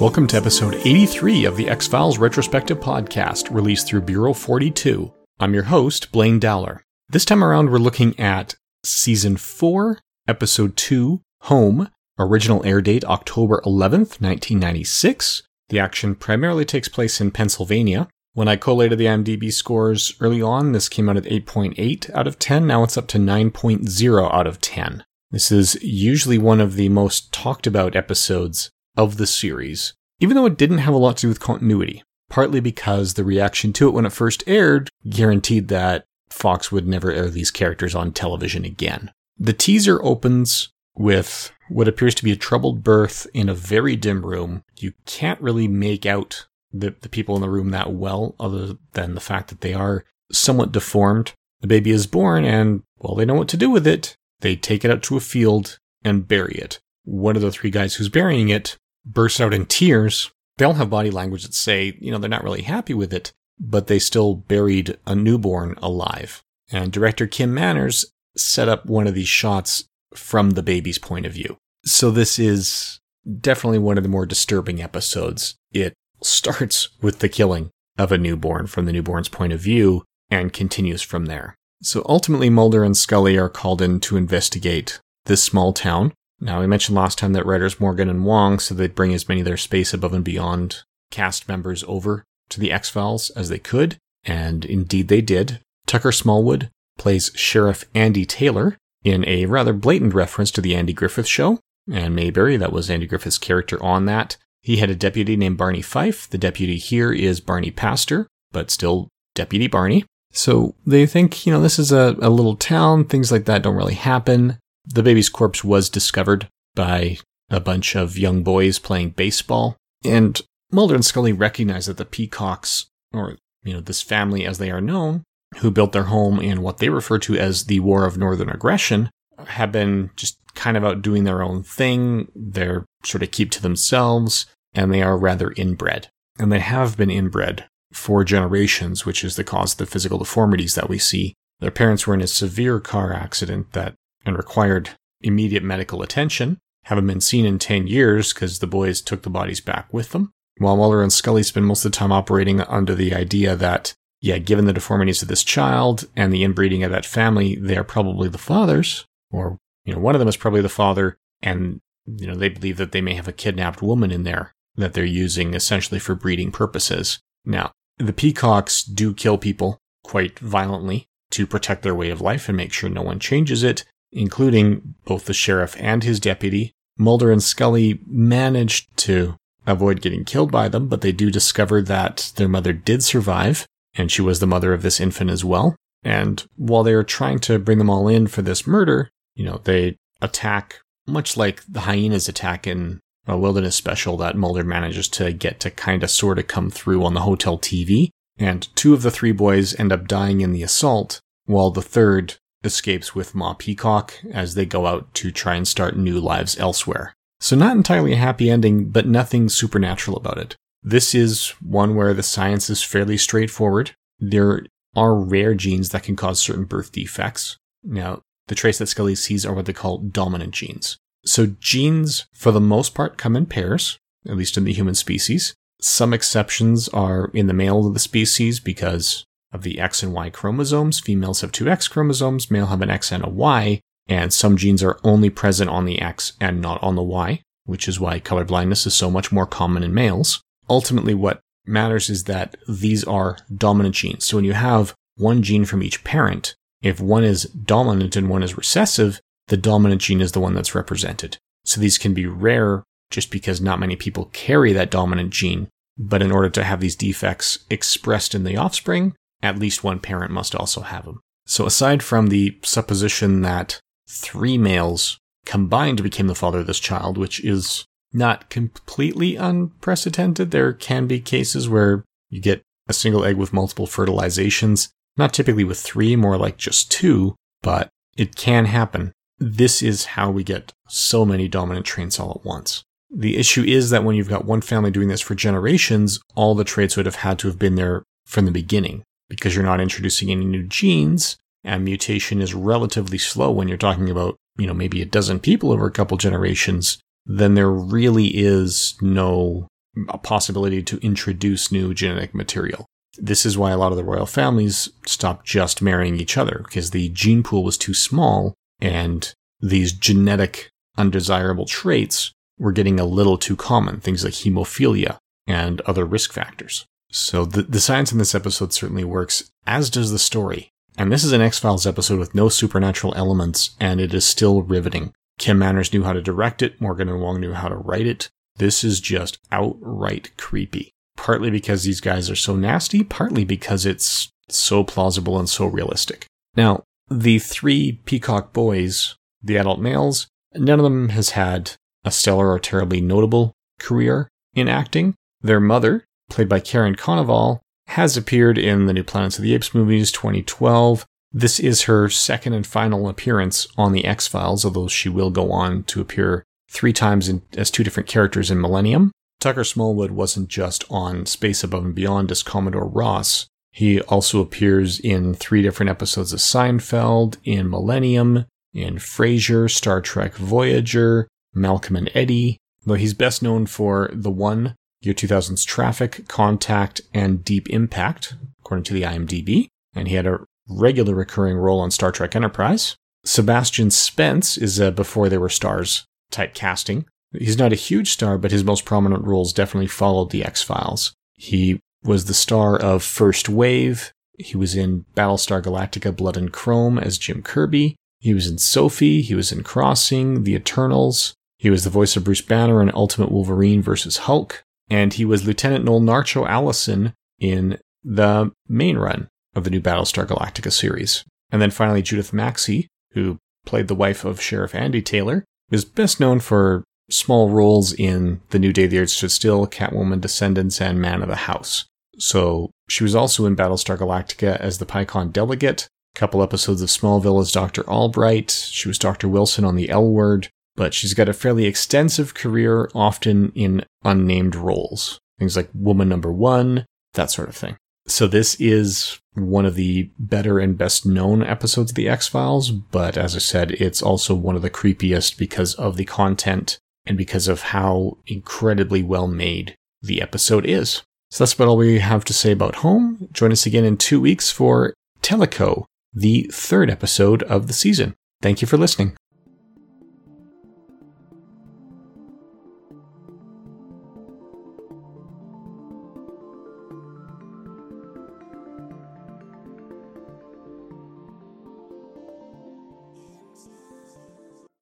Welcome to episode 83 of the X Files Retrospective Podcast, released through Bureau 42. I'm your host, Blaine Dowler. This time around, we're looking at Season 4, Episode 2, Home, original air date October 11th, 1996. The action primarily takes place in Pennsylvania. When I collated the IMDb scores early on, this came out at 8.8 out of 10. Now it's up to 9.0 out of 10. This is usually one of the most talked about episodes of the series, even though it didn't have a lot to do with continuity, partly because the reaction to it when it first aired guaranteed that Fox would never air these characters on television again. The teaser opens with what appears to be a troubled birth in a very dim room. You can't really make out the, the people in the room that well, other than the fact that they are somewhat deformed. The baby is born, and, well, they know what to do with it. They take it out to a field and bury it. One of the three guys who's burying it bursts out in tears. They all have body language that say, you know, they're not really happy with it, but they still buried a newborn alive. And director Kim Manners set up one of these shots from the baby's point of view. So this is definitely one of the more disturbing episodes. It starts with the killing of a newborn from the newborn's point of view and continues from there. So ultimately, Mulder and Scully are called in to investigate this small town. Now, we mentioned last time that writers Morgan and Wong said they'd bring as many of their space above and beyond cast members over to the X Files as they could, and indeed they did. Tucker Smallwood plays Sheriff Andy Taylor in a rather blatant reference to the Andy Griffith Show, and Mayberry, that was Andy Griffith's character on that. He had a deputy named Barney Fife. The deputy here is Barney Paster, but still Deputy Barney. So they think, you know, this is a, a little town, things like that don't really happen. The baby's corpse was discovered by a bunch of young boys playing baseball, and Mulder and Scully recognize that the Peacocks, or, you know, this family as they are known, who built their home in what they refer to as the War of Northern Aggression, have been just kind of out doing their own thing. They're sort of keep to themselves, and they are rather inbred. And they have been inbred for generations, which is the cause of the physical deformities that we see. Their parents were in a severe car accident that and required immediate medical attention. Haven't been seen in 10 years because the boys took the bodies back with them. While Mulder and Scully spend most of the time operating under the idea that, yeah, given the deformities of this child and the inbreeding of that family, they are probably the fathers, or, you know, one of them is probably the father, and, you know, they believe that they may have a kidnapped woman in there that they're using essentially for breeding purposes. Now, the peacocks do kill people quite violently to protect their way of life and make sure no one changes it, including both the sheriff and his deputy. Mulder and Scully managed to avoid getting killed by them, but they do discover that their mother did survive, and she was the mother of this infant as well. And while they are trying to bring them all in for this murder, you know, they attack much like the hyenas attack in a wilderness special that Mulder manages to get to kind of sort of come through on the hotel TV. And two of the three boys end up dying in the assault, while the third escapes with Ma Peacock as they go out to try and start new lives elsewhere. So not entirely a happy ending, but nothing supernatural about it. This is one where the science is fairly straightforward. There are rare genes that can cause certain birth defects. Now, the traits that Scully sees are what they call dominant genes. So genes, for the most part, come in pairs, at least in the human species. Some exceptions are in the male of the species because of the X and Y chromosomes. Females have two X chromosomes, male have an X and a Y, and some genes are only present on the X and not on the Y, which is why color blindness is so much more common in males. Ultimately, what matters is that these are dominant genes. So when you have one gene from each parent, if one is dominant and one is recessive, the dominant gene is the one that's represented. So these can be rare just because not many people carry that dominant gene. But in order to have these defects expressed in the offspring, at least one parent must also have them. So aside from the supposition that three males combined became the father of this child, which is not completely unprecedented, there can be cases where you get a single egg with multiple fertilizations, not typically with three, more like just two, but it can happen this is how we get so many dominant traits all at once. The issue is that when you've got one family doing this for generations, all the traits would have had to have been there from the beginning because you're not introducing any new genes and mutation is relatively slow when you're talking about, you know, maybe a dozen people over a couple generations, then there really is no mm, possibility to introduce new genetic material. This is why a lot of the royal families stopped just marrying each other, because the gene pool was too small and these genetic undesirable traits were getting a little too common, things like hemophilia and other risk factors. So the, the science in this episode certainly works, as does the story. And this is an X Files episode with no supernatural elements, and it is still riveting. Kim Manners knew how to direct it, Morgan and Wong knew how to write it. This is just outright creepy. Partly because these guys are so nasty, partly because it's so plausible and so realistic. Now, the three Peacock boys, the adult males, none of them has had a stellar or terribly notable career in acting. Their mother, played by Karen Konoval, has appeared in the new Planets of the Apes movies 2012. This is her second and final appearance on the X Files, although she will go on to appear three times in, as two different characters in Millennium. Tucker Smallwood wasn't just on Space Above and Beyond as Commodore Ross. He also appears in three different episodes of Seinfeld, in Millennium, in Frasier, Star Trek Voyager, Malcolm and Eddie, though he's best known for The One, Year 2000's Traffic, Contact, and Deep Impact, according to the IMDb, and he had a regular recurring role on Star Trek Enterprise. Sebastian Spence is a Before They Were Stars type casting. He's not a huge star, but his most prominent roles definitely followed the X Files. He was the star of First Wave. He was in Battlestar Galactica Blood and Chrome as Jim Kirby. He was in Sophie. He was in Crossing, The Eternals. He was the voice of Bruce Banner in Ultimate Wolverine vs. Hulk. And he was Lieutenant Noel Narcho Allison in the main run of the new Battlestar Galactica series. And then finally, Judith Maxie, who played the wife of Sheriff Andy Taylor, is best known for small roles in The New Day the Earth Stood Still, Catwoman Descendants, and Man of the House. So she was also in Battlestar Galactica as the Picon delegate, a couple episodes of Smallville as Dr. Albright. She was Dr. Wilson on the L Word, but she's got a fairly extensive career, often in unnamed roles. Things like Woman Number One, that sort of thing. So this is one of the better and best known episodes of the X Files, but as I said, it's also one of the creepiest because of the content and because of how incredibly well made the episode is. So that's about all we have to say about home. Join us again in two weeks for Teliko, the third episode of the season. Thank you for listening.